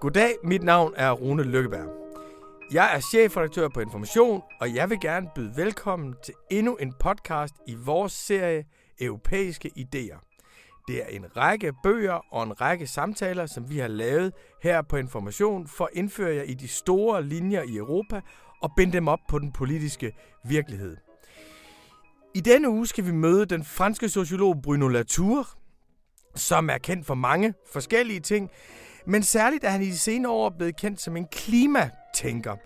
Goddag, mit navn er Rune Lykkeberg. Jeg er chefredaktør på Information, og jeg vil gerne byde velkommen til endnu en podcast i vores serie Europæiske Ideer. Det er en række bøger og en række samtaler, som vi har lavet her på Information for at indføre jer i de store linjer i Europa og binde dem op på den politiske virkelighed. I denne uge skal vi møde den franske sociolog Bruno Latour, som er kendt for mange forskellige ting, men særligt er han i de senere år blevet kendt som en klimatænker.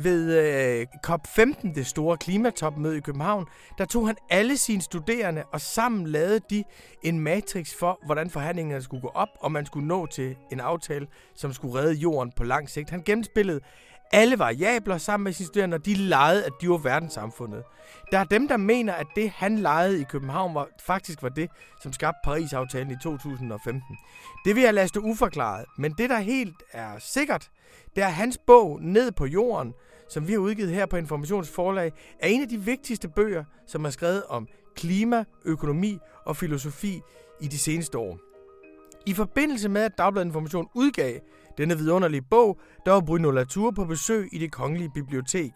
Ved øh, COP15, det store klimatopmøde i København, der tog han alle sine studerende, og sammen lavede de en matrix for, hvordan forhandlingerne skulle gå op, og man skulle nå til en aftale, som skulle redde jorden på lang sigt. Han gennemspillede alle variabler sammen med sine studerende, og de legede, at de var verdenssamfundet. Der er dem, der mener, at det, han legede i København, var, faktisk var det, som skabte Paris-aftalen i 2015. Det vil jeg lade stå uforklaret, men det, der helt er sikkert, det er hans bog Ned på jorden, som vi har udgivet her på Informationsforlag, er en af de vigtigste bøger, som er skrevet om klima, økonomi og filosofi i de seneste år. I forbindelse med, at Dagbladet Information udgav denne vidunderlige bog, der var Bruno Latour på besøg i det kongelige bibliotek.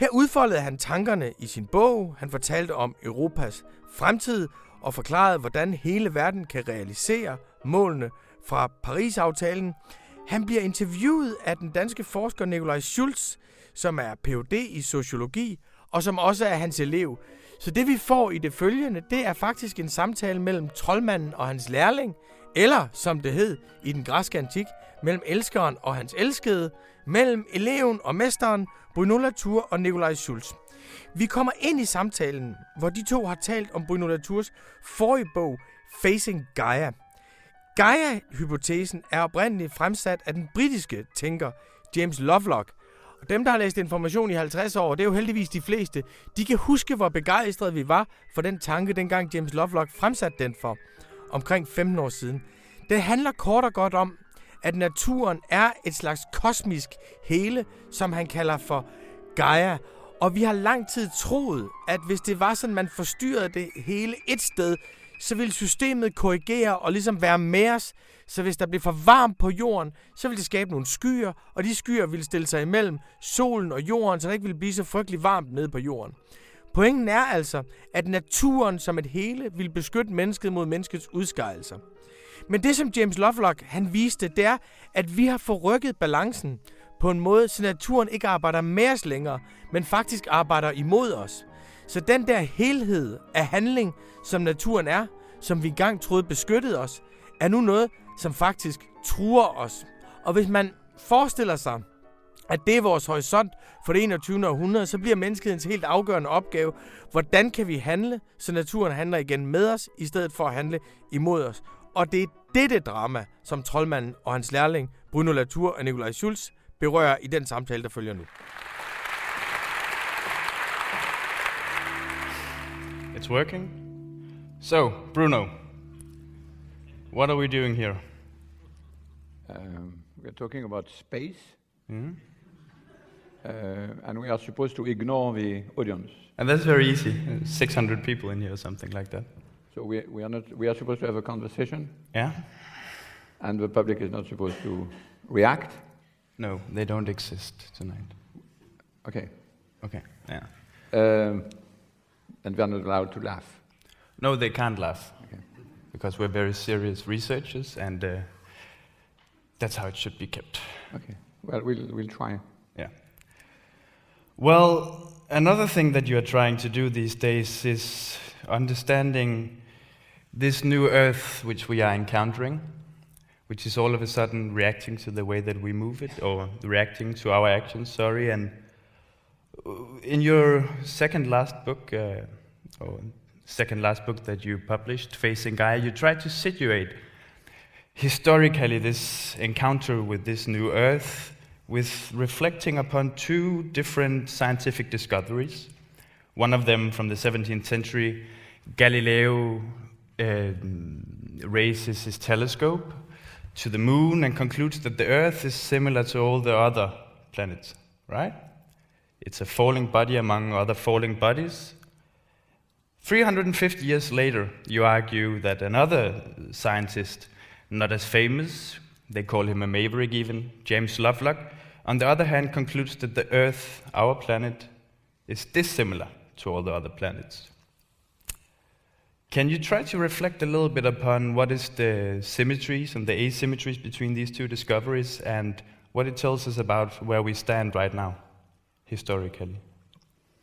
Her udfoldede han tankerne i sin bog, han fortalte om Europas fremtid og forklarede, hvordan hele verden kan realisere målene fra Paris-aftalen. Han bliver interviewet af den danske forsker Nikolaj Schulz, som er Ph.D. i sociologi, og som også er hans elev. Så det vi får i det følgende, det er faktisk en samtale mellem troldmanden og hans lærling, eller som det hed i den græske antik, mellem elskeren og hans elskede, mellem eleven og mesteren, Bruno Latour og Nikolaj Schulz. Vi kommer ind i samtalen, hvor de to har talt om Bruno Latours forrige bog, Facing Gaia. Gaia-hypotesen er oprindeligt fremsat af den britiske tænker James Lovelock. Og dem, der har læst information i 50 år, det er jo heldigvis de fleste, de kan huske, hvor begejstrede vi var for den tanke, dengang James Lovelock fremsatte den for omkring 15 år siden. Det handler kort og godt om, at naturen er et slags kosmisk hele, som han kalder for Gaia. Og vi har lang tid troet, at hvis det var sådan, man forstyrrede det hele et sted, så ville systemet korrigere og ligesom være med os. Så hvis der blev for varmt på jorden, så ville det skabe nogle skyer, og de skyer ville stille sig imellem solen og jorden, så det ikke ville blive så frygtelig varmt nede på jorden. Pointen er altså, at naturen som et hele vil beskytte mennesket mod menneskets udskejelser. Men det, som James Lovelock han viste, det er, at vi har forrykket balancen på en måde, så naturen ikke arbejder med os længere, men faktisk arbejder imod os. Så den der helhed af handling, som naturen er, som vi engang troede beskyttede os, er nu noget, som faktisk truer os. Og hvis man forestiller sig, at det er vores horisont for det 21. århundrede, så bliver menneskehedens helt afgørende opgave, hvordan kan vi handle, så naturen handler igen med os, i stedet for at handle imod os. Og det er dette drama, som troldmanden og hans lærling, Bruno Latour og Nikolaj Schulz, berører i den samtale, der følger nu. It's working. So, Bruno, what are we doing here? Um, we're talking about space, Mhm. uh, and we are supposed to ignore the audience. And that's very easy. Uh, 600 people in here or something like that. So we, we are not we are supposed to have a conversation, Yeah? and the public is not supposed to react. No, they don't exist tonight. Okay, Okay. Yeah. um, and we are not allowed to laugh. No, they can't laugh Okay. because we're very serious researchers and uh, that's how it should be kept. Okay. Well, we'll we'll try. Yeah. Well, another thing that you are trying to do these days is understanding this new Earth which we are encountering, which is all of a sudden reacting to the way that we move it, or reacting to our actions, sorry. And uh, in your second last book, uh, or second last book that you published, Facing Gaia, you try to situate historically this encounter with this new Earth with reflecting upon two different scientific discoveries. One of them from the 17th century, Galileo um, raises his telescope to the moon and concludes that the Earth is similar to all the other planets, right? It's a falling body among other falling bodies. 350 years later, you argue that another scientist, not as famous, They call him a maverick, even. James Lovelock, on the other hand, concludes that the Earth, our planet, is dissimilar to all the other planets. Can you try to reflect a little bit upon what is the symmetries and the asymmetries between these two discoveries and what it tells us about where we stand right now, historically?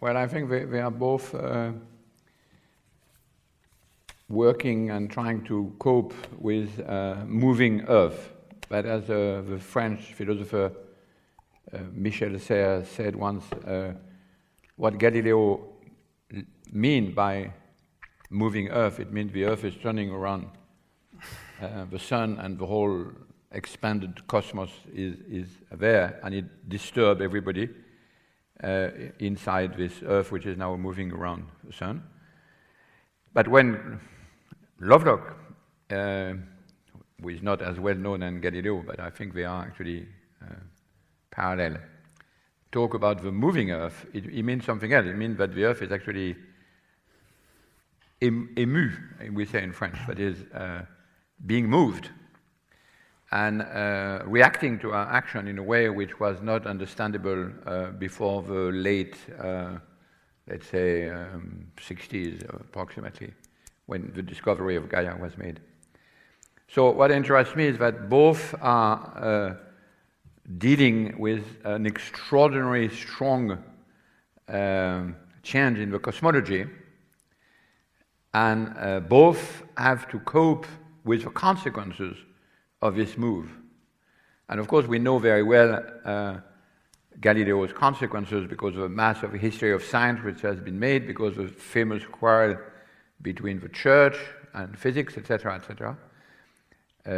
Well, I think we, we are both uh, working and trying to cope with uh, moving Earth. But as uh, the French philosopher uh, Michel Serres said once, uh, what Galileo mean by moving Earth, it means the Earth is turning around uh, the sun and the whole expanded cosmos is, is there, and it disturbs everybody uh, inside this Earth, which is now moving around the sun. But when Lovelock, uh, who is not as well known as Galileo, but I think they are actually uh, parallel, talk about the moving Earth, it, it means something else. It means that the Earth is actually ému, we say in French, that is uh, being moved and uh, reacting to our action in a way which was not understandable uh, before the late, uh, let's say, um, 60s approximately, when the discovery of Gaia was made. So, what interests me is that both are uh, dealing with an extraordinary strong um, change in the cosmology and uh, both have to cope with the consequences of this move. And of course, we know very well uh, Galileo's consequences because of a massive history of science which has been made, because of famous quarrel between the church and physics, etc., etc., uh,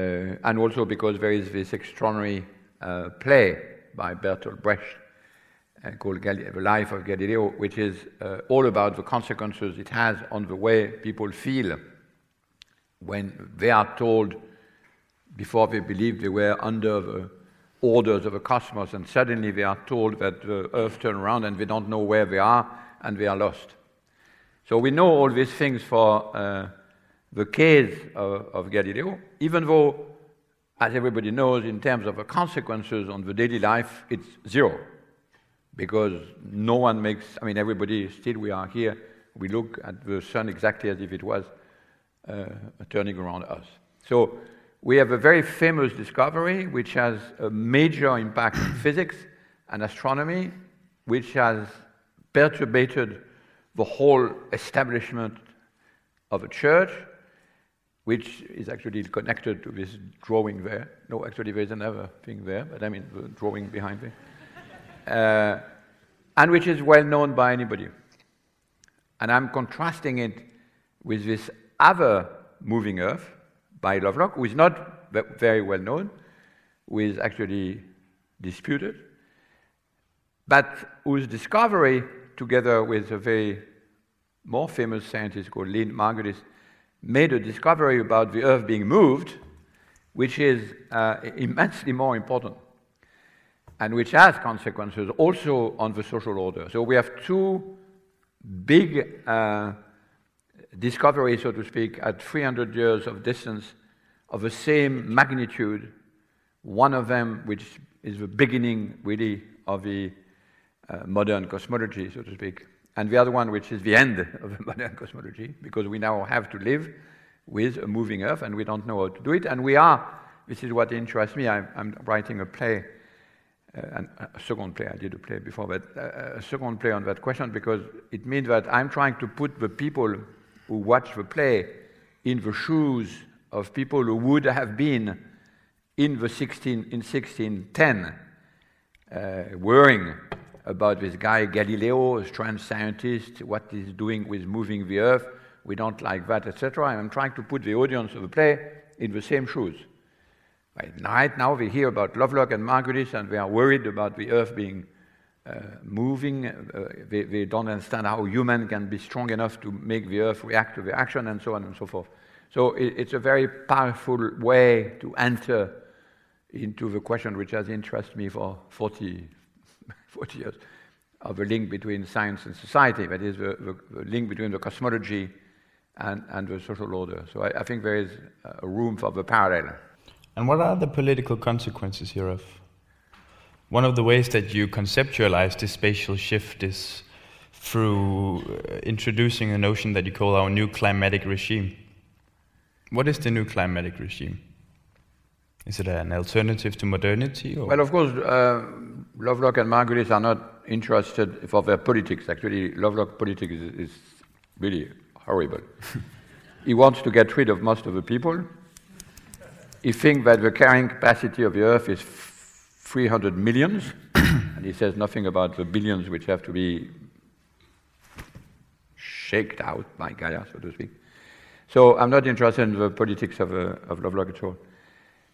and also because there is this extraordinary uh, play by Bertolt Brecht called The Life of Galileo, which is uh, all about the consequences it has on the way people feel when they are told, before they believed they were under the orders of the cosmos, and suddenly they are told that the earth turned around and they don't know where they are and they are lost. So we know all these things for uh, the case of, of Galileo, even though, as everybody knows, in terms of the consequences on the daily life, it's zero because no one makes, I mean, everybody, still we are here, we look at the sun exactly as if it was uh, turning around us. So we have a very famous discovery which has a major impact in physics and astronomy, which has perturbated the whole establishment of a church, which is actually connected to this drawing there. No, actually, there's another thing there, but I mean the drawing behind there uh, and which is well known by anybody. And I'm contrasting it with this other moving earth by Lovelock, who is not very well known, who is actually disputed, but whose discovery, together with a very more famous scientist called Lynn Margulis, made a discovery about the earth being moved, which is uh, immensely more important and which has consequences also on the social order. So we have two big uh, discoveries, so to speak, at 300 years of distance of the same magnitude. One of them, which is the beginning really of the uh, modern cosmology, so to speak, and the other one, which is the end of the modern cosmology, because we now have to live with a moving Earth and we don't know how to do it. And we are, this is what interests me, I'm, I'm writing a play a second play, I did a play before, but uh, a second play on that question because it means that I'm trying to put the people who watch the play in the shoes of people who would have been in the 16 in 1610 uh, worrying about this guy Galileo, a strange scientist, what he's doing with moving the earth. We don't like that, etc. I'm trying to put the audience of the play in the same shoes. Right now we hear about Lovelock and Margulis, and we are worried about the Earth being uh, moving. Uh, don't understand how human can be strong enough to make the Earth react to the action, and so on and so forth. So it, it's a very powerful way to enter into the question which has interested me for 40, 40 years of the link between science and society, that is, the, the, the link between the cosmology and, and the social order. So I, I think there is a room for the parallel. And what are the political consequences hereof? One of the ways that you conceptualize this spatial shift is through uh, introducing a notion that you call our new climatic regime. What is the new climatic regime? Is it an alternative to modernity? Or? Well, of course, uh, Lovelock and Margulis are not interested for their politics. Actually, Lovelock politics is, is really horrible. he wants to get rid of most of the people. He thinks that the carrying capacity of the Earth is 300 millions, and he says nothing about the billions which have to be shaked out by Gaia, so to speak. So I'm not interested in the politics of, uh, of Lovelock at all.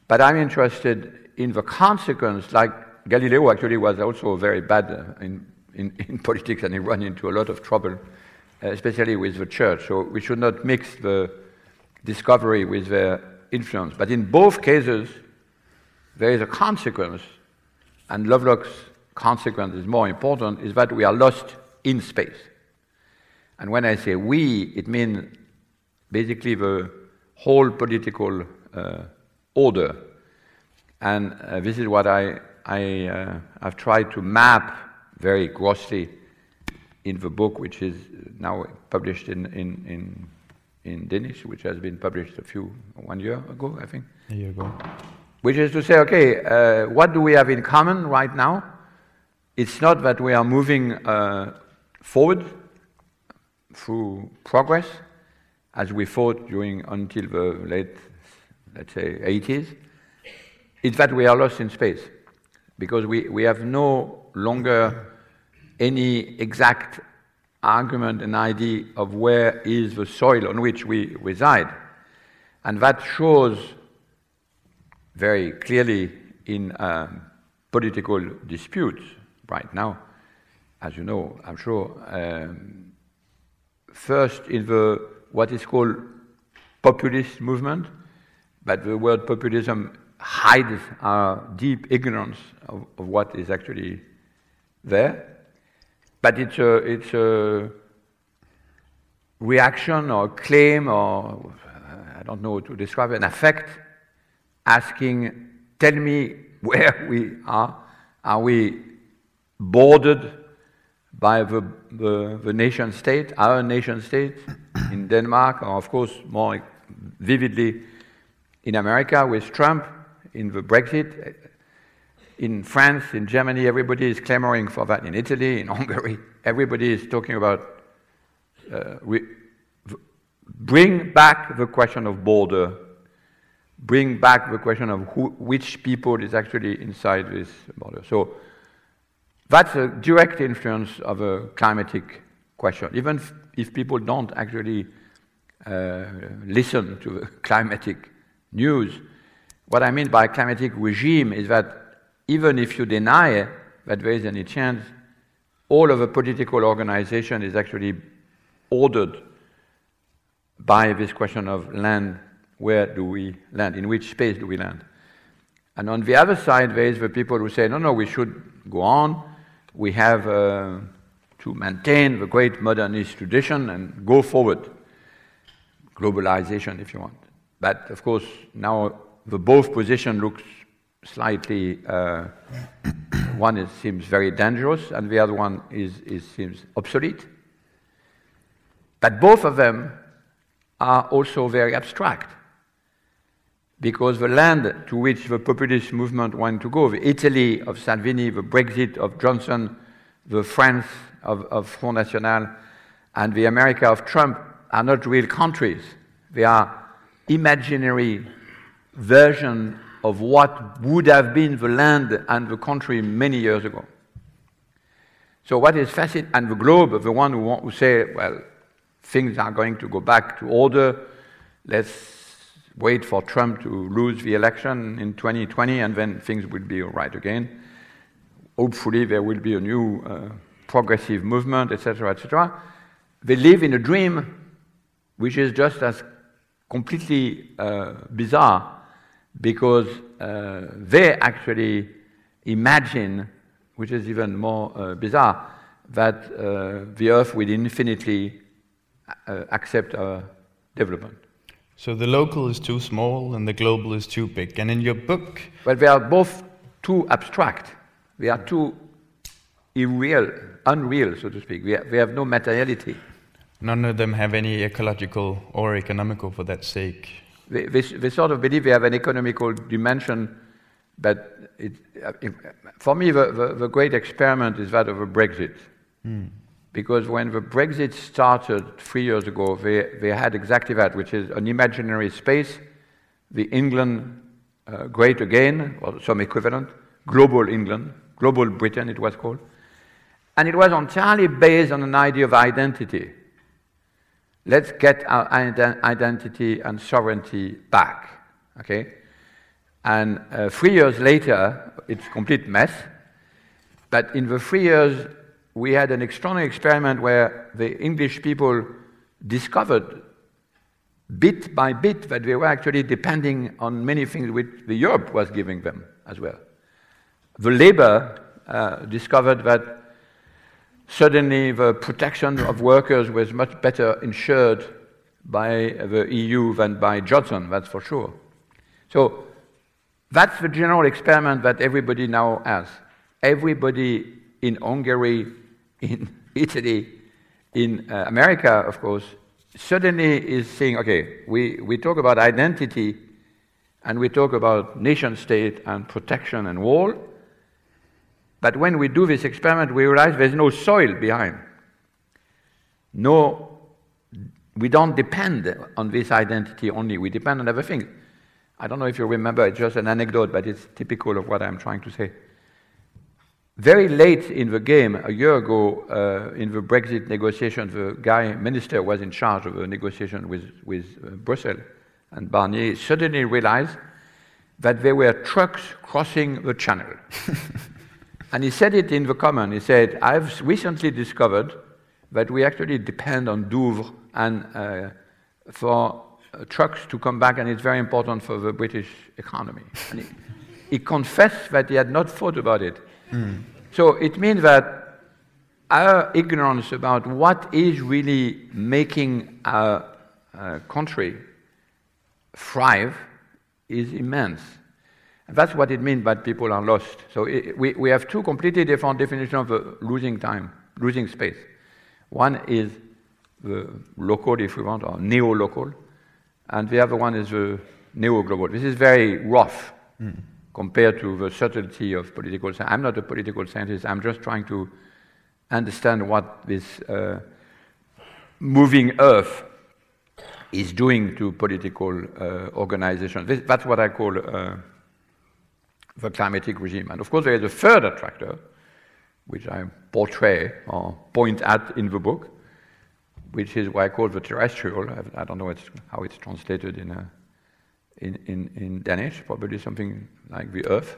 But I'm interested in the consequence, like Galileo actually was also very bad uh, in, in, in, politics and he ran into a lot of trouble, uh, especially with the church. So we should not mix the discovery with their influence. But in both cases, there is a consequence, and Lovelock's consequence is more important, is that we are lost in space. And when I say we, it means basically the whole political uh, order. And uh, this is what I, I uh, have tried to map very grossly in the book, which is now published in, in, in, in Danish, which has been published a few, one year ago, I think. A year ago. Which is to say, okay, uh, what do we have in common right now? It's not that we are moving uh, forward through progress, as we thought during until the late let's say, 80s, It's that we are lost in space because we, we have no longer any exact argument and idea of where is the soil on which we reside. And that shows very clearly in um, political disputes right now, as you know, I'm sure. Um, first, in the what is called populist movement, but the word populism hides our deep ignorance of, of what is actually there. But it's a, it's a reaction or claim or I don't know to describe an effect asking, tell me where we are. Are we bordered by the, the, the nation state, our nation state in Denmark, or of course more vividly in America with Trump, in the Brexit, in France, in Germany, everybody is clamoring for that. In Italy, in Hungary, everybody is talking about uh, we, bring back the question of border, bring back the question of who, which people is actually inside this border. So that's a direct influence of a climatic question. Even if people don't actually uh, listen to the climatic news. What I mean by climatic regime is that even if you deny that there is any chance, all of the political organization is actually ordered by this question of land. Where do we land? In which space do we land? And on the other side, there is the people who say, no, no, we should go on. We have uh, to maintain the great modernist tradition and go forward. Globalization, if you want. But of course, now the both position looks slightly. Uh, one is, seems very dangerous, and the other one is, is, seems obsolete. But both of them are also very abstract. Because the land to which the populist movement want to go, the Italy of Salvini, the Brexit of Johnson, the France of, of Front National, and the America of Trump, are not real countries. They are imaginary version of what would have been the land and the country many years ago. So what is fascinating, and the globe, the one who, who say, well, things are going to go back to order, let's wait for Trump to lose the election in 2020 and then things will be all right again. Hopefully there will be a new uh, progressive movement, etc., etc. They live in a dream which is just as completely uh, bizarre because uh, they actually imagine, which is even more uh, bizarre, that uh, the Earth will infinitely uh, accept our development. So the local is too small and the global is too big. And in your book, Well, they are both too abstract. They are too irreal, unreal, so to speak. We have, we have no materiality. none of them have any ecological or economical for that sake. They, they, they sort of believe they have an economical dimension, but it, uh, if, for me, the, the, the great experiment is that of a Brexit. Because when the Brexit started three years ago, they, they had exactly that, which is an imaginary space, the England uh, great again, or some equivalent, global England, global Britain it was called. And it was entirely based on an idea of identity. Let's get our ident- identity and sovereignty back. Okay? And uh, three years later, it's complete mess. But in the three years, we had an extraordinary experiment where the English people discovered bit by bit that they were actually depending on many things which the Europe was giving them as well. The labor uh, discovered that suddenly the protection of workers was much better insured by the EU than by Johnson, that's for sure. So that's the general experiment that everybody now has. Everybody in Hungary, in Italy, in uh, America, of course, suddenly is saying, okay, we, we talk about identity and we talk about nation state and protection and wall, but when we do this experiment, we realize there's no soil behind. No, we don't depend on this identity only, we depend on everything. I don't know if you remember, it's just an anecdote, but it's typical of what I'm trying to say. Very late in the game, a year ago, uh, in the Brexit negotiation, the guy minister was in charge of the negotiation with, with uh, Brussels, and Barnier suddenly realized that there were trucks crossing the channel. and he said it in the comment. He said, I've recently discovered that we actually depend on Douvres and uh, for uh, trucks to come back, and it's very important for the British economy. And he, he confessed that he had not thought about it. So it means that our ignorance about what is really making our uh, country thrive is immense. And that's what it means that people are lost. So i we, we have two completely different definitions of uh, losing time, losing space. One is the local, if we want, or neo-local, and the other one is the neo-global. This is very rough compared to the subtlety of political science. I'm not a political scientist. I'm just trying to understand what this uh, moving earth is doing to political uh, organizations. This, that's what I call uh, the climatic regime. And of course, there is a third attractor, which I portray or point at in the book, which is what I call the terrestrial. I, I don't know it's, how it's translated in, a, in, in, in Danish, probably something like the earth,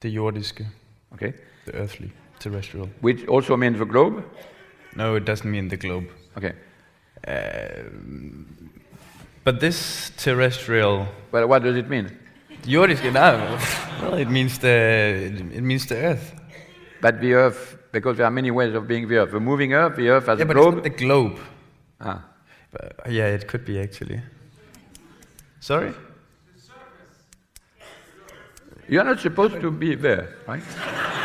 The jordiske, okay? the earthly, terrestrial. Which also means the globe, No, it doesn't mean the globe. okay? Um, but this terrestrial Well, what does it mean? Jordiske, no, well, it means the it means the earth. But the earth, because there are many ways of being the earth. The moving earth, the earth as Yeah, a globe. the globe. ah. But, uh, yeah, it could be actually. Sorry? You're not supposed to be there, right?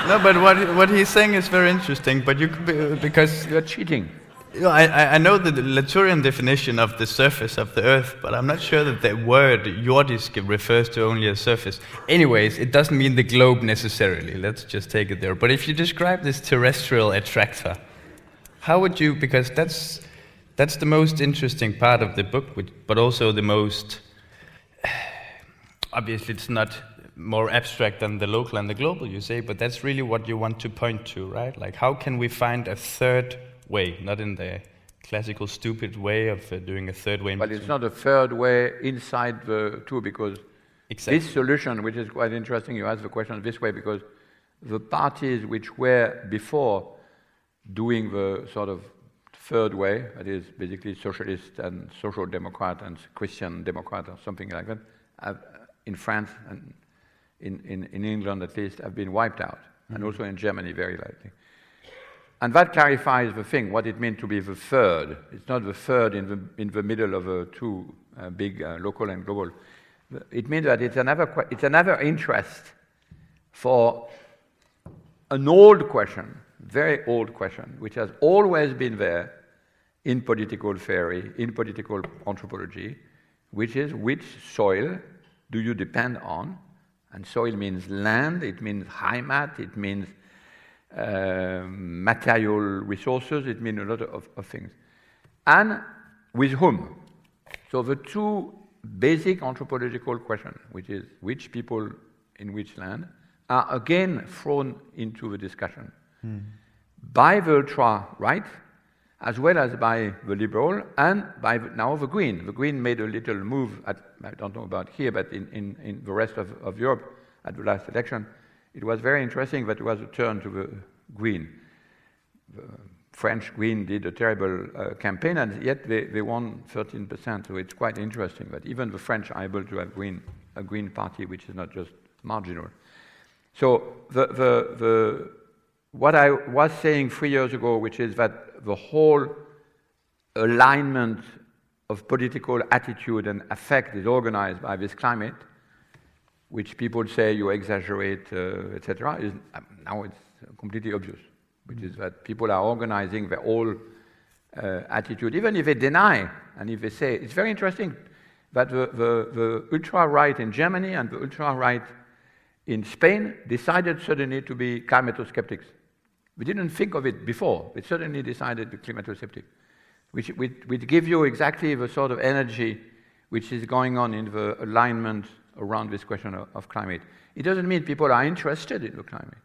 No, but what what he's saying is very interesting. But you could be, because You're cheating. You know, I I- know the Latourian definition of the surface of the Earth, but I'm not sure that the word jordiske refers to only a surface. Anyways, it doesn't mean the globe necessarily. Let's just take it there. But if you describe this terrestrial attractor, how would you? Because that's that's the most interesting part of the book, which, but also the most obviously it's not more abstract than the local and the global you say but that's really what you want to point to right like how can we find a third way not in the classical stupid way of uh, doing a third way But it's not a third way inside the two because exactly. this solution, which is quite interesting, you ask the question this way because the parties which were before doing the sort of third way, that is basically socialist and social democrat and Christian democrat or something like that, have, in France and in, in, in England at least, have been wiped out, and also in Germany very likely. And that clarifies the thing, what it means to be the third. It's not the third in the, in the middle of uh, two uh, big uh, local and global. It means that it's another, it's another interest for an old question, very old question, which has always been there in political theory, in political anthropology, which is which soil do you depend on? And soil means land, it means heimat, it means uh, material resources, it means a lot of, of things. And with whom? So the two basic anthropological questions, which is which people in which land, are again thrown into the discussion mm. by the ultra right as well as by the liberal and by now the green. The green made a little move, at, I don't know about here, but in, in, in the rest of, of Europe at the last election. It was very interesting that it was a turn to the green. The French green did a terrible uh, campaign, and yet they, they won 13%. So it's quite interesting that even the French are able to have green, a green party, which is not just marginal. So the, the, the, what I was saying three years ago, which is that the whole alignment of political attitude and affect is organized by this climate, which people say you exaggerate, uh, etc., is um, now it's completely obvious, which is that people are organizing their whole uh, attitude, even if they deny and if they say it's very interesting that the, the, the ultra right in Germany and the ultra right in Spain decided suddenly to be climato-skeptics. We didn't think of it before. We suddenly decided to be climato-skeptic, which, which, which gives you exactly the sort of energy which is going on in the alignment around this question of, of climate. It doesn't mean people are interested in the climate.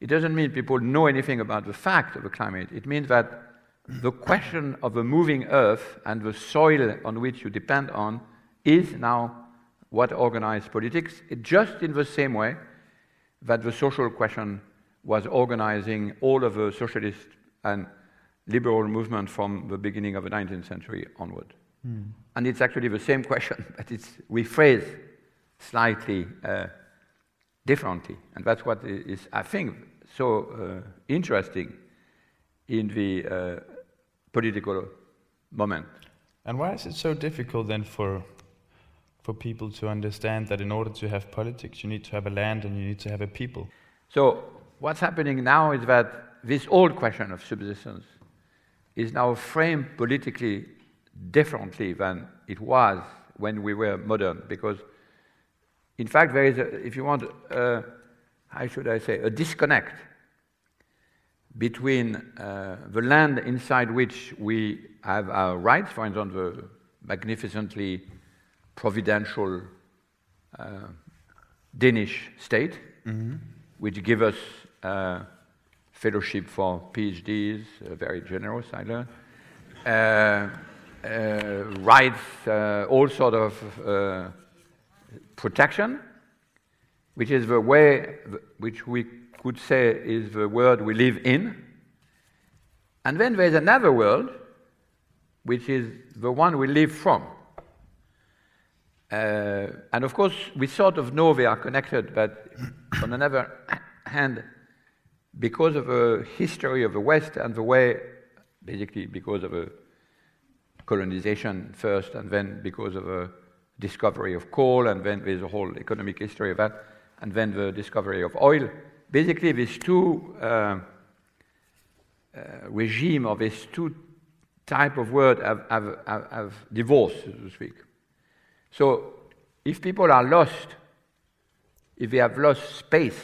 It doesn't mean people know anything about the fact of the climate. It means that the question of a moving earth and the soil on which you depend on is now what organized politics, just in the same way that the social question was organizing all of the socialist and liberal movement from the beginning of the 19th century onward. Mm. And it's actually the same question, but it's rephrased slightly uh, differently. And that's what is, I think, so uh, interesting in the uh, political moment. And why is it so difficult then for for people to understand that in order to have politics, you need to have a land and you need to have a people. So, what's happening now is that this old question of subsistence is now framed politically differently than it was when we were modern, because in fact, there is, a, if you want, uh, how should I say, a disconnect between uh, the land inside which we have our rights, for instance, the magnificently providential uh, Danish state, mm-hmm. which give us uh, fellowship for PhDs, uh, very generous, I learned, uh, uh, rights, uh, all sort of protection, which is the way which we could say is the world we live in. And then there's another world, which is the one we live from. Uh, and of course, we sort of know they are connected, but on another hand, because of the history of the West and the way, basically because of a colonization first, and then because of a discovery of coal, and then there's a whole economic history of that, and then the discovery of oil. Basically, these two uh, uh, regime or these two type of word have, have, have, have divorced, so to speak. So if people are lost, if they have lost space,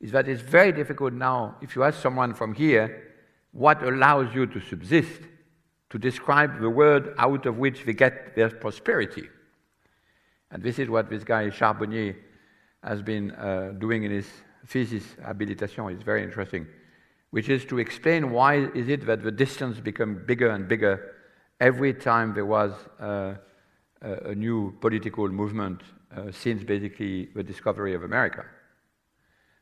is that it's very difficult now, if you ask someone from here, what allows you to subsist, to describe the world out of which they get their prosperity. And this is what this guy Charbonnier has been uh, doing in his thesis habilitation. It's very interesting, which is to explain why is it that the distance become bigger and bigger every time there was uh, a new political movement uh, since basically the discovery of America.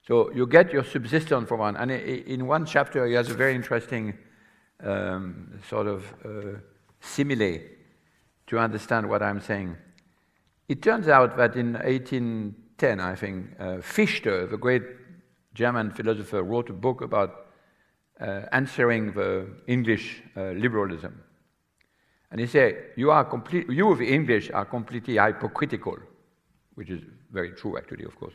So you get your subsistence from one. And in one chapter, he has a very interesting um, sort of uh, simile to understand what I'm saying. It turns out that in 1810, I think, uh, Fichte, the great German philosopher, wrote a book about uh, answering the English uh, liberalism. And he said, you, are complete, you, the English, are completely hypocritical, which is very true, actually, of course.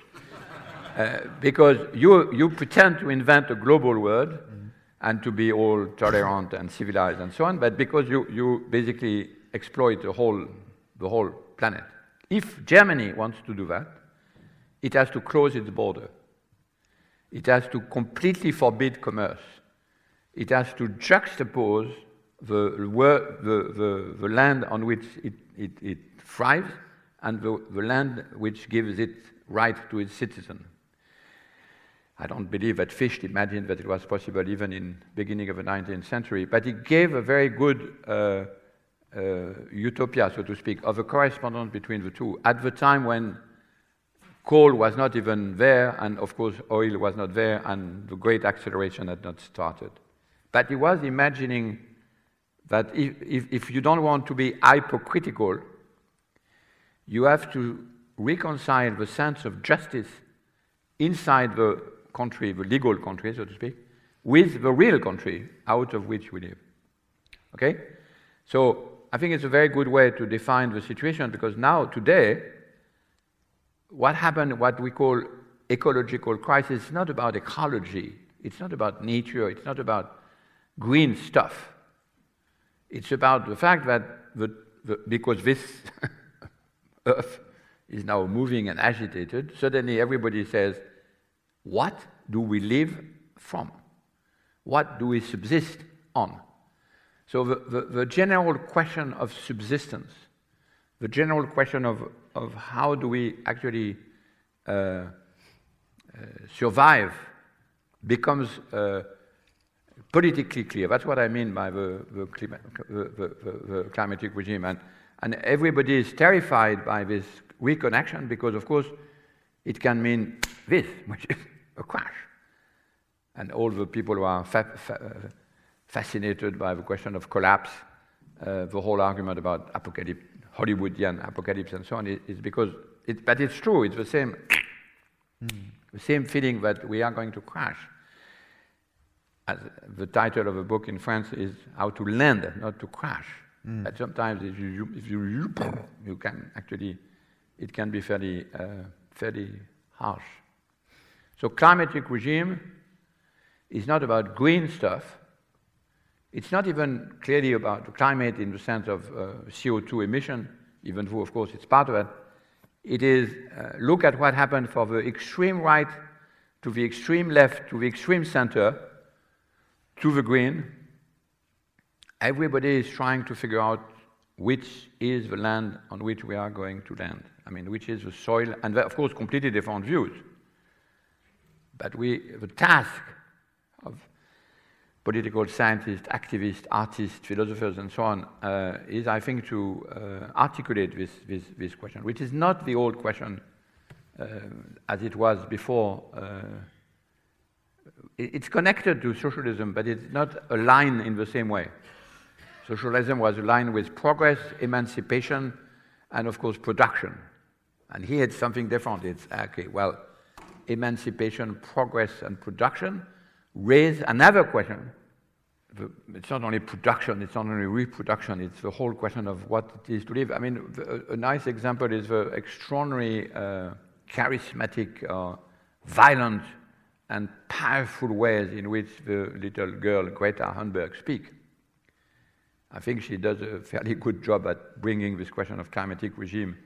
uh, because you, you pretend to invent a global world mm-hmm. and to be all tolerant and civilized and so on, but because you, you basically exploit the whole, the whole planet. If Germany wants to do that, it has to close its border. It has to completely forbid commerce. It has to juxtapose the, the, the, the land on which it, it, it thrives and the, the land which gives it right to its citizen. I don't believe that Fichte imagined that it was possible even in beginning of the 19th century, but he gave a very good uh, Uh, utopia, so to speak, of a correspondence between the two at the time when coal was not even there, and of course oil was not there, and the great acceleration had not started. But he was imagining that if, if, if you don't want to be hypocritical, you have to reconcile the sense of justice inside the country, the legal country, so to speak, with the real country out of which we live. Okay? So I think it's a very good way to define the situation because now, today, what happened, what we call ecological crisis, is not about ecology, it's not about nature, it's not about green stuff. It's about the fact that the, the, because this earth is now moving and agitated, suddenly everybody says, What do we live from? What do we subsist on? So, the, the, the general question of subsistence, the general question of, of how do we actually uh, uh, survive becomes uh, politically clear. That's what I mean by the, the, clima, the, the, climatic regime. And, and everybody is terrified by this reconnection because, of course, it can mean this, which is a crash. And all the people who are fa- fa- fascinated by the question of collapse, uh, the whole argument about apocalypse, Hollywoodian apocalypse and so on, is, because, it, but it's true, it's the same, mm. the same feeling that we are going to crash as the title of a book in France is How to Land, not to Crash. Mm. But sometimes if you, if you, you can actually, it can be fairly, uh, fairly harsh. So climatic regime is not about green stuff. It's not even clearly about the climate in the sense of uh, CO2 emission, even though, of course, it's part of it. It is uh, look at what happened for the extreme right to the extreme left to the extreme center to the green. Everybody is trying to figure out which is the land on which we are going to land. I mean, which is the soil, and of course, completely different views. But we, the task of political scientists, activists, artists, philosophers, and so on, uh, is, I think, to uh, articulate this, this, this, question, which is not the old question uh, as it was before uh, it's connected to socialism, but it's not aligned in the same way. Socialism was aligned with progress, emancipation, and of course production. And here it's something different. It's okay, well, emancipation, progress, and production raise another question. It's not only production, it's not only reproduction, it's the whole question of what it is to live. I mean, a nice example is the extraordinary, uh, charismatic, uh, violent and powerful ways in which the little girl Greta Thunberg speaks. I think she does a fairly good job at bringing this question of climatic regime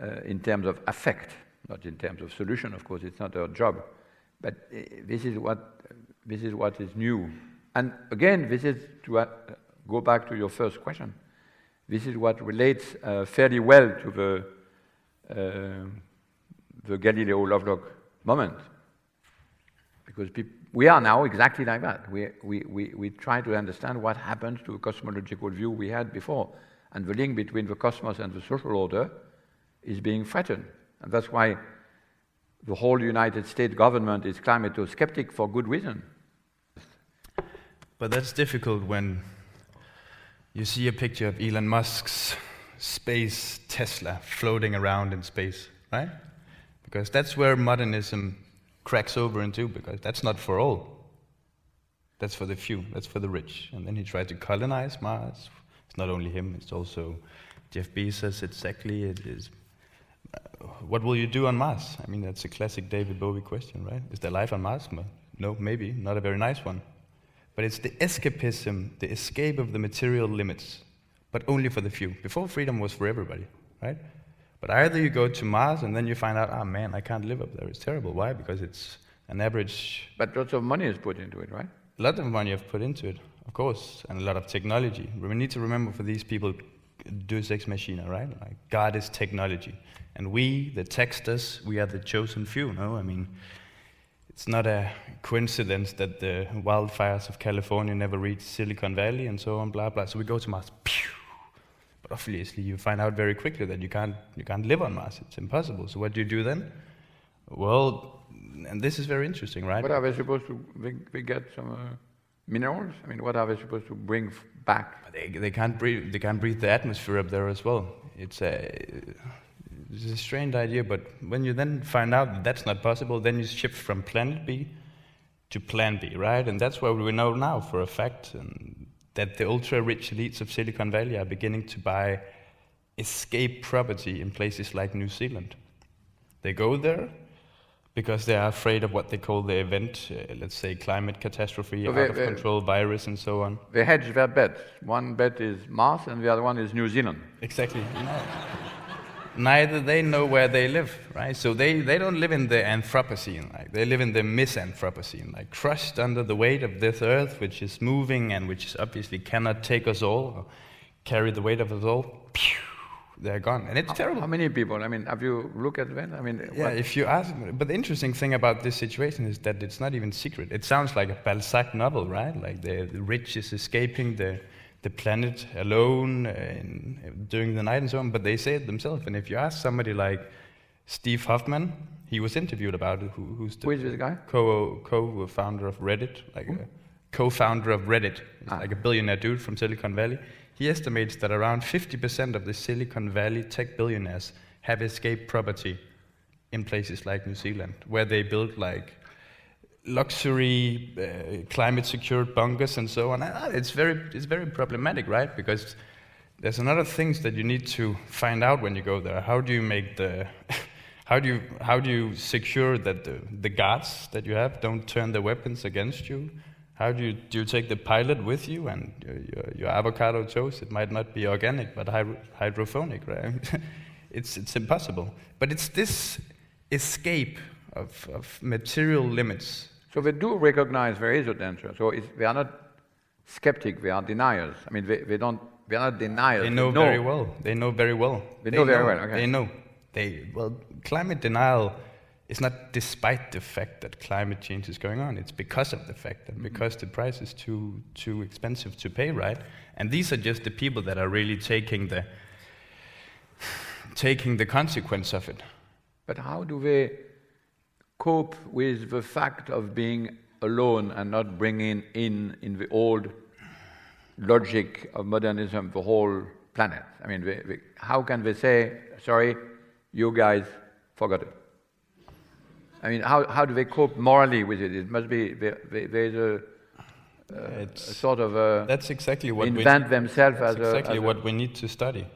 uh, in terms of effect, not in terms of solution. Of course, it's not her job, but uh, this is what this is what is new. And again, this is to uh, go back to your first question. This is what relates uh, fairly well to the uh, the Galileo Lovelock moment because we are now exactly like that. We, we, we, we try to understand what happens to the cosmological view we had before. And the link between the cosmos and the social order is being threatened. And that's why the whole United States government is climato-skeptic for good reason. But that's difficult when you see a picture of Elon Musk's space Tesla floating around in space, right? Because that's where modernism cracks over into because that's not for all. That's for the few, that's for the rich. And then he tried to colonize Mars. It's not only him, it's also Jeff Bezos, exactly. It is. Uh, what will you do on Mars? I mean, that's a classic David Bowie question, right? Is there life on Mars? No, maybe, not a very nice one. But it's the escapism, the escape of the material limits, but only for the few. Before freedom was for everybody, right? But either you go to Mars and then you find out, oh man, I can't live up there. It's terrible. Why? Because it's an average. But lots of money is put into it, right? A lot of money I've put into it, of course, and a lot of technology. We need to remember for these people, Deus ex machina, right? Like God is technology, and we, the texters, we are the chosen few. No, I mean, it's not a coincidence that the wildfires of California never reached Silicon Valley and so on, blah blah. So we go to Mars. Pew! But obviously, you find out very quickly that you can't you can't live on Mars. It's impossible. So what do you do then? Well, and this is very interesting, right? What are we supposed to? We, we get some uh, minerals. I mean, what are we supposed to bring f- back? They, they can't breathe. They can't breathe the atmosphere up there as well. It's a it's a strange idea, but when you then find out that that's not possible, then you shift from Planet B to Plan B, right? And that's what we know now for a fact, and that the ultra-rich elites of Silicon Valley are beginning to buy escape property in places like New Zealand. They go there because they are afraid of what they call the event, uh, let's say climate catastrophe, so out of control virus, and so on. They hedge their bets. One bet is Mars, and the other one is New Zealand. Exactly. Neither they know where they live, right? So they, they don't live in the Anthropocene, like they live in the misanthropocene, like crushed under the weight of this earth, which is moving and which obviously cannot take us all, or carry the weight of us all. Pew! they're gone, and it's terrible. How many people? I mean, have you looked at that? I mean, yeah. What? If you ask, but the interesting thing about this situation is that it's not even secret. It sounds like a Balzac novel, right? Like the, the rich is escaping the the planet alone uh, in, during the night and so on. But they say it themselves. And if you ask somebody like Steve Huffman, he was interviewed about it. Who, who's the Who is this guy? Co co-founder of Reddit, like a co-founder of Reddit, ah. like a billionaire dude from Silicon Valley. He estimates that around 50% of the Silicon Valley tech billionaires have escaped property in places like New Zealand, where they built like luxury, uh, climate-secured bunkers and so on. It's very, it's very problematic, right? Because there's another things that you need to find out when you go there. How do you make the how do you how do you secure that the, the guards that you have don't turn their weapons against you? How do you, do you take the pilot with you and your, your avocado toast? It might not be organic, but hydroponic, right? it's, it's impossible. But it's this escape of, of material limits. So they do recognize there is a danger. So they are not skeptic, they are deniers. I mean, they, they don't, they are not deniers. They know, they know, very well. They know very well. They, they know very well, okay. They know. They, well, climate denial it's not despite the fact that climate change is going on. It's because of the fact and because the price is too too expensive to pay, right? And these are just the people that are really taking the taking the consequence of it. But how do they cope with the fact of being alone and not bringing in in the old logic of modernism the whole planet? I mean, they, they, how can they say, "Sorry, you guys forgot it"? I mean, how, how do they cope morally with it? It must be there's a, uh, a, sort of a that's exactly what invent we, themselves as exactly a, as what we need to study.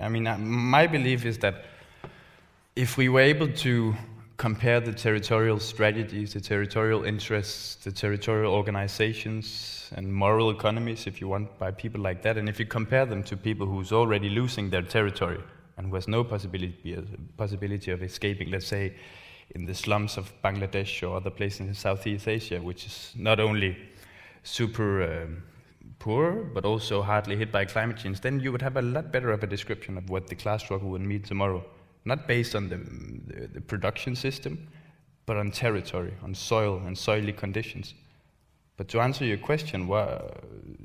I mean, uh, my belief is that if we were able to compare the territorial strategies, the territorial interests, the territorial organizations, and moral economies, if you want, by people like that, and if you compare them to people who's already losing their territory and who has no possibility, possibility of escaping, let's say in the slums of Bangladesh or other places in Southeast Asia, which is not only super um, poor but also hardly hit by climate change, then you would have a lot better of a description of what the class struggle would mean tomorrow. Not based on the, the, the production system, but on territory, on soil and soily conditions. But to answer your question,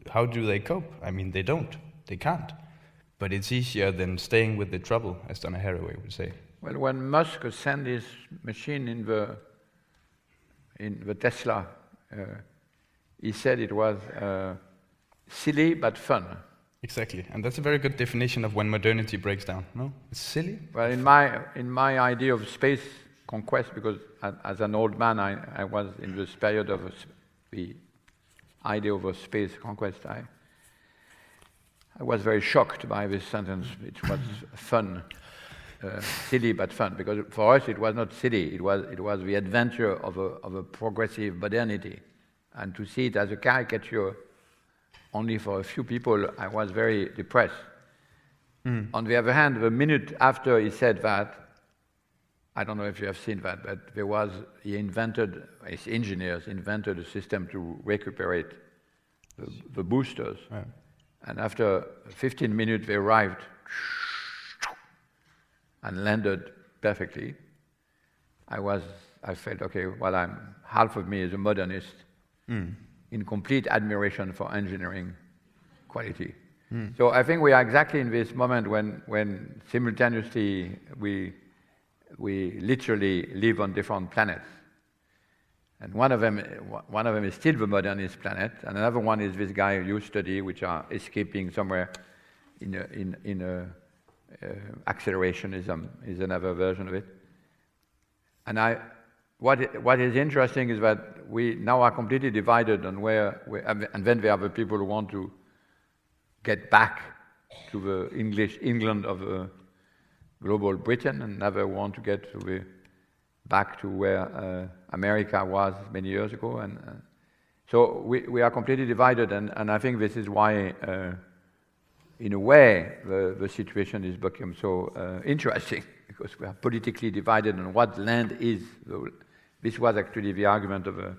how do they cope? I mean, they don't. They can't. But it's easier than staying with the trouble, as Donna Haraway would say. Well, when Musk sent his machine in the in the Tesla, uh, he said it was uh, silly but fun. Exactly, and that's a very good definition of when modernity breaks down. No, it's silly. Well, in my in my idea of space conquest, because as, an old man, I, I was in this period of the idea of a space conquest. I, I was very shocked by this sentence. It was fun, uh, silly but fun, because for us it was not silly, it was, it was the adventure of a, of a progressive modernity. And to see it as a caricature only for a few people, I was very depressed. Mm. On the other hand, the minute after he said that, I don't know if you have seen that, but there was, he invented, his engineers invented a system to recuperate the, the boosters. Right. And after 15 minutes, they arrived and landed perfectly. I was, I felt, okay, well, I'm, half of me is a modernist mm. In complete admiration for engineering quality. Mm. So I think we are exactly in this moment when, when simultaneously we we literally live on different planets. And one of them, one of them is still the modernist planet, and another one is this guy you study, which are escaping somewhere in a, in, in a uh, accelerationism is another version of it. And I, what, what is interesting is that we now are completely divided on where, and then there are the people who want to get back to the English England of the global Britain and never want to get to the, back to where uh, America was many years ago. And uh, so we, we are completely divided, and, and I think this is why, uh, in a way, the, the situation is become so uh, interesting because we are politically divided on what land is. This was actually the argument of a,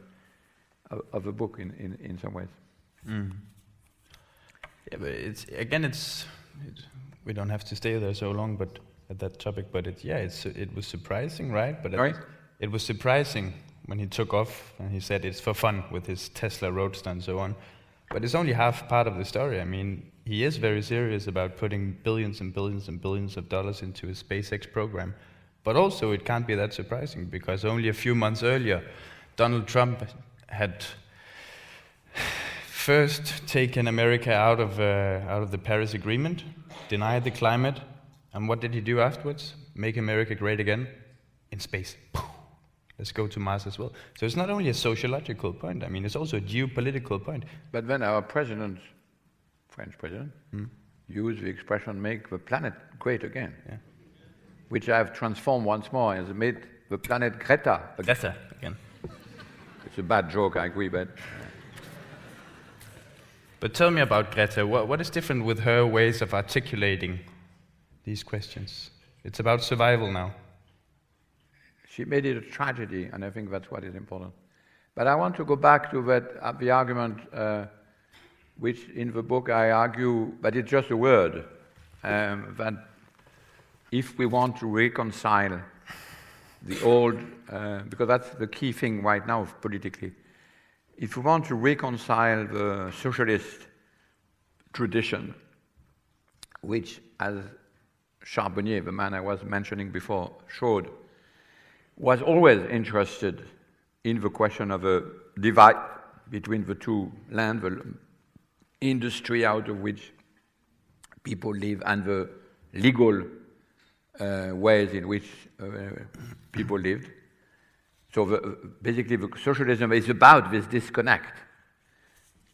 of a book in, in, in some ways. Mm. Yeah, but it's again, it's it, we don't have to stay there so long, but at that topic, but it, yeah, it's, it was surprising, right? But right. It, was surprising when he took off and he said it's for fun with his Tesla Roadster and so on. But it's only half part of the story. I mean, he is very serious about putting billions and billions and billions of dollars into his SpaceX program. But also, it can't be that surprising because only a few months earlier, Donald Trump had first taken America out of, uh, out of the Paris Agreement, denied the climate, and what did he do afterwards? Make America great again in space. Let's go to Mars as well. So it's not only a sociological point, I mean, it's also a geopolitical point. But when our president, French president, hmm? used the expression make the planet great again, yeah. Which I have transformed once more as made the planet Greta. Greta again. It's a bad joke, I agree, but. But tell me about Greta. What, what is different with her ways of articulating these questions. It's about survival now. She made it a tragedy, and I think that's what is important. But I want to go back to that, uh, the argument uh, which in the book I argue, but it's just a word, um, that if we want to reconcile the old, uh, because that's the key thing right now politically, if we want to reconcile the socialist tradition, which, as Charbonnier, the man I was mentioning before, showed, was always interested in the question of a divide between the two lands, the industry out of which people live, and the legal uh, ways in which uh, people lived. So the, basically, the socialism is about this disconnect.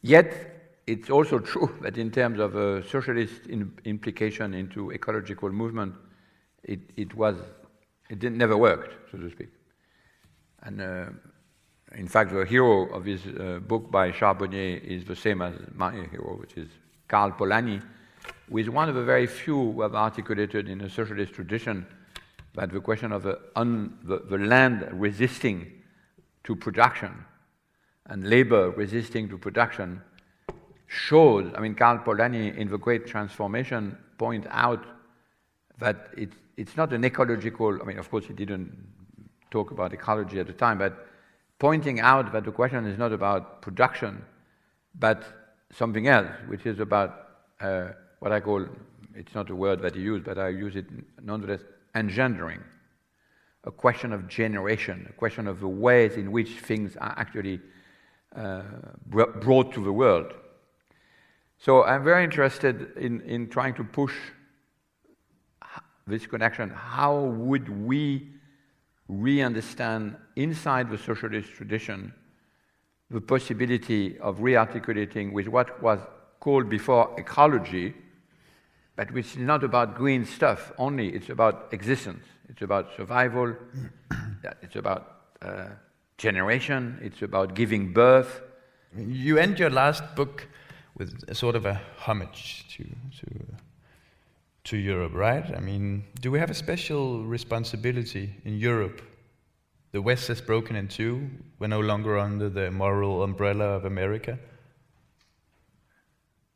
Yet, it's also true that in terms of a socialist in implication into ecological movement, it, it was, it never worked, so to speak. And uh, in fact, the hero of this uh, book by Charbonnier is the same as my hero, which is Karl Polanyi, who is one of the very few who have articulated in a socialist tradition that the question of the, un, the, the land resisting to production and labor resisting to production shows, I mean, Karl Polanyi in The Great Transformation point out that it, it's not an ecological, I mean, of course, he didn't talk about ecology at the time, but pointing out that the question is not about production, but something else, which is about uh, what I call, it's not a word that he used, but I use it nonetheless, engendering. A question of generation, a question of the ways in which things are actually uh, brought to the world. So I'm very interested in, in trying to push this connection. How would we re understand inside the socialist tradition the possibility of re articulating with what was called before ecology, but which is not about green stuff only, it's about existence, it's about survival, it's about uh, generation, it's about giving birth. You end your last book with a sort of a homage to, to, to Europe, right? I mean, do we have a special responsibility in Europe? The West has broken in two. We're no longer under the moral umbrella of America.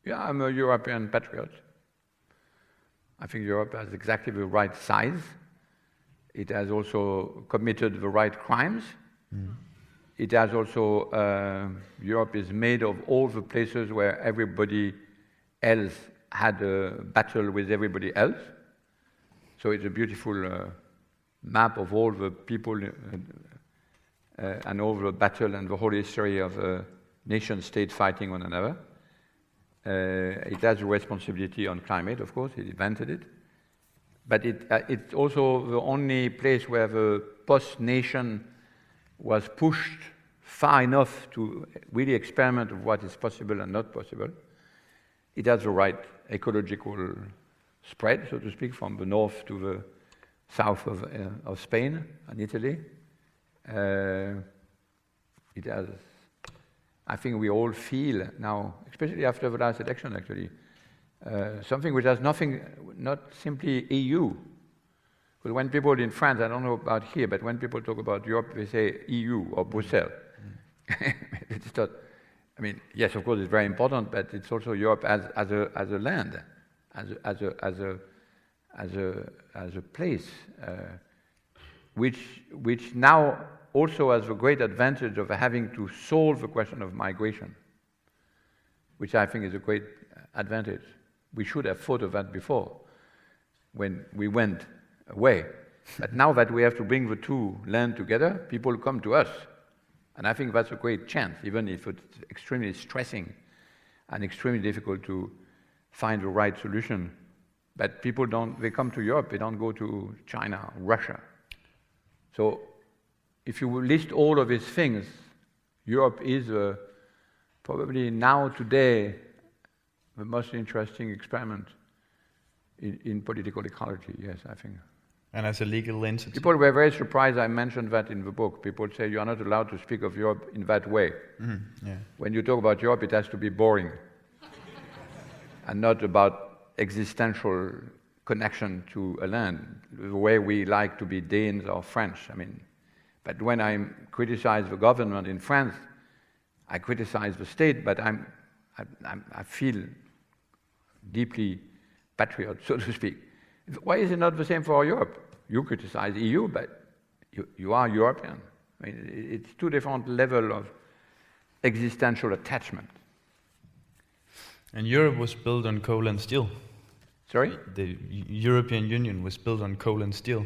Yeah, I'm a European patriot. I think Europe has exactly the right size. It has also committed the right crimes. Mm. It has also, uh, Europe is made of all the places where everybody else had a battle with everybody else. So it's a beautiful uh, map of all the people uh, uh and all the battle and the whole history of a nation state fighting one another. Uh, it has a responsibility on climate, of course, it invented it. But it, uh, it's also the only place where the post nation was pushed far enough to really experiment of what is possible and not possible. It has the right ecological spread, so to speak, from the north to the south of, uh, of Spain and Italy. Uh, it has, I think we all feel now, especially after the last election actually, uh, something which has nothing, not simply EU, but when people in France, I don't know about here, but when people talk about Europe, they say EU or Brussels. Mm. it's not, I mean, yes, of course, it's very important, but it's also Europe as, as, a, as a land, as a, as a, as a, as a, as a place, uh, which, which now also has the great advantage of having to solve the question of migration, which I think is a great advantage. We should have thought of that before when we went away. But now that we have to bring the two land together, people come to us. And I think that's a great chance, even if it's extremely stressing and extremely difficult to find the right solution. But people don't, they come to Europe, they don't go to China, Russia. So if you list all of these things, Europe is uh, probably now, today, the most interesting experiment in, in political ecology, yes, I think. And as a legal entity? People were very surprised I mentioned that in the book. People say you are not allowed to speak of Europe in that way. Mm, yeah. When you talk about Europe, it has to be boring and not about existential connection to a land, the way we like to be Danes or French. I mean, but when I criticize the government in France, I criticize the state, but I'm, I, I'm, I feel deeply patriot, so to speak. Why is it not the same for Europe? You criticize the EU, but you, you are European. I mean, it's two different levels of existential attachment. And Europe was built on coal and steel. Sorry? The European Union was built on coal and steel.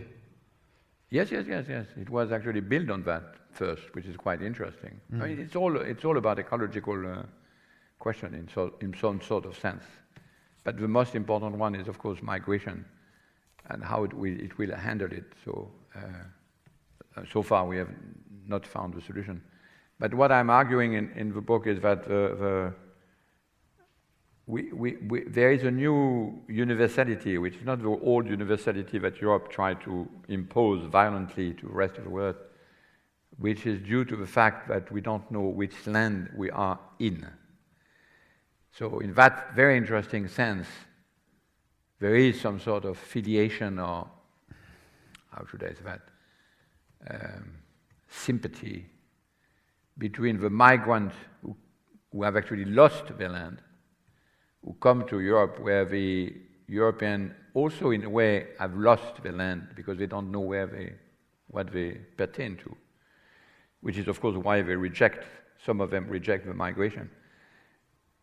Yes, yes, yes, yes. It was actually built on that first, which is quite interesting. Mm. I mean, it's all it's all about ecological uh, question in, so, in some sort of sense. But the most important one is, of course, migration and how it will, it will handle it. So, uh, so far, we have not found the solution. But what I'm arguing in, in the book is that the, the we, we, we, there is a new universality, which is not the old universality that Europe tried to impose violently to the rest of the world, which is due to the fact that we don't know which land we are in. So, in that very interesting sense, there is some sort of filiation or, how should I say that, um, sympathy between the migrants who, who have actually lost their land, who come to Europe, where the European also, in a way, have lost their land because they don't know where they, what they pertain to, which is, of course, why they reject, some of them reject the migration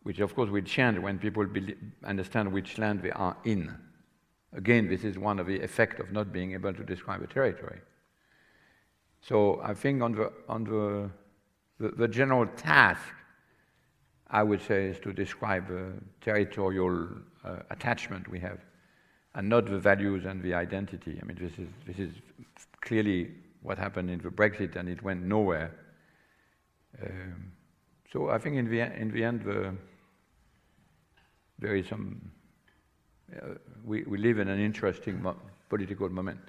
which of course will change when people understand which land they are in. Again, this is one of the effects of not being able to describe a territory. So I think on the, on the, the, the general task, I would say, is to describe the territorial uh, attachment we have, and not the values and the identity. I mean, this is, this is clearly what happened in the Brexit, and it went nowhere. Um, So I think in the, in the end, the, there is some, uh, we, we live in an interesting mo- political moment.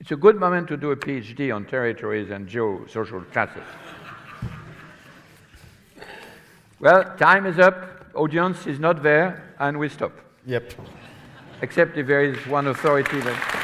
It's a good moment to do a PhD on territories and geo-social classes. Well, time is up, audience is not there, and we stop. Yep. Except if there is one authority that...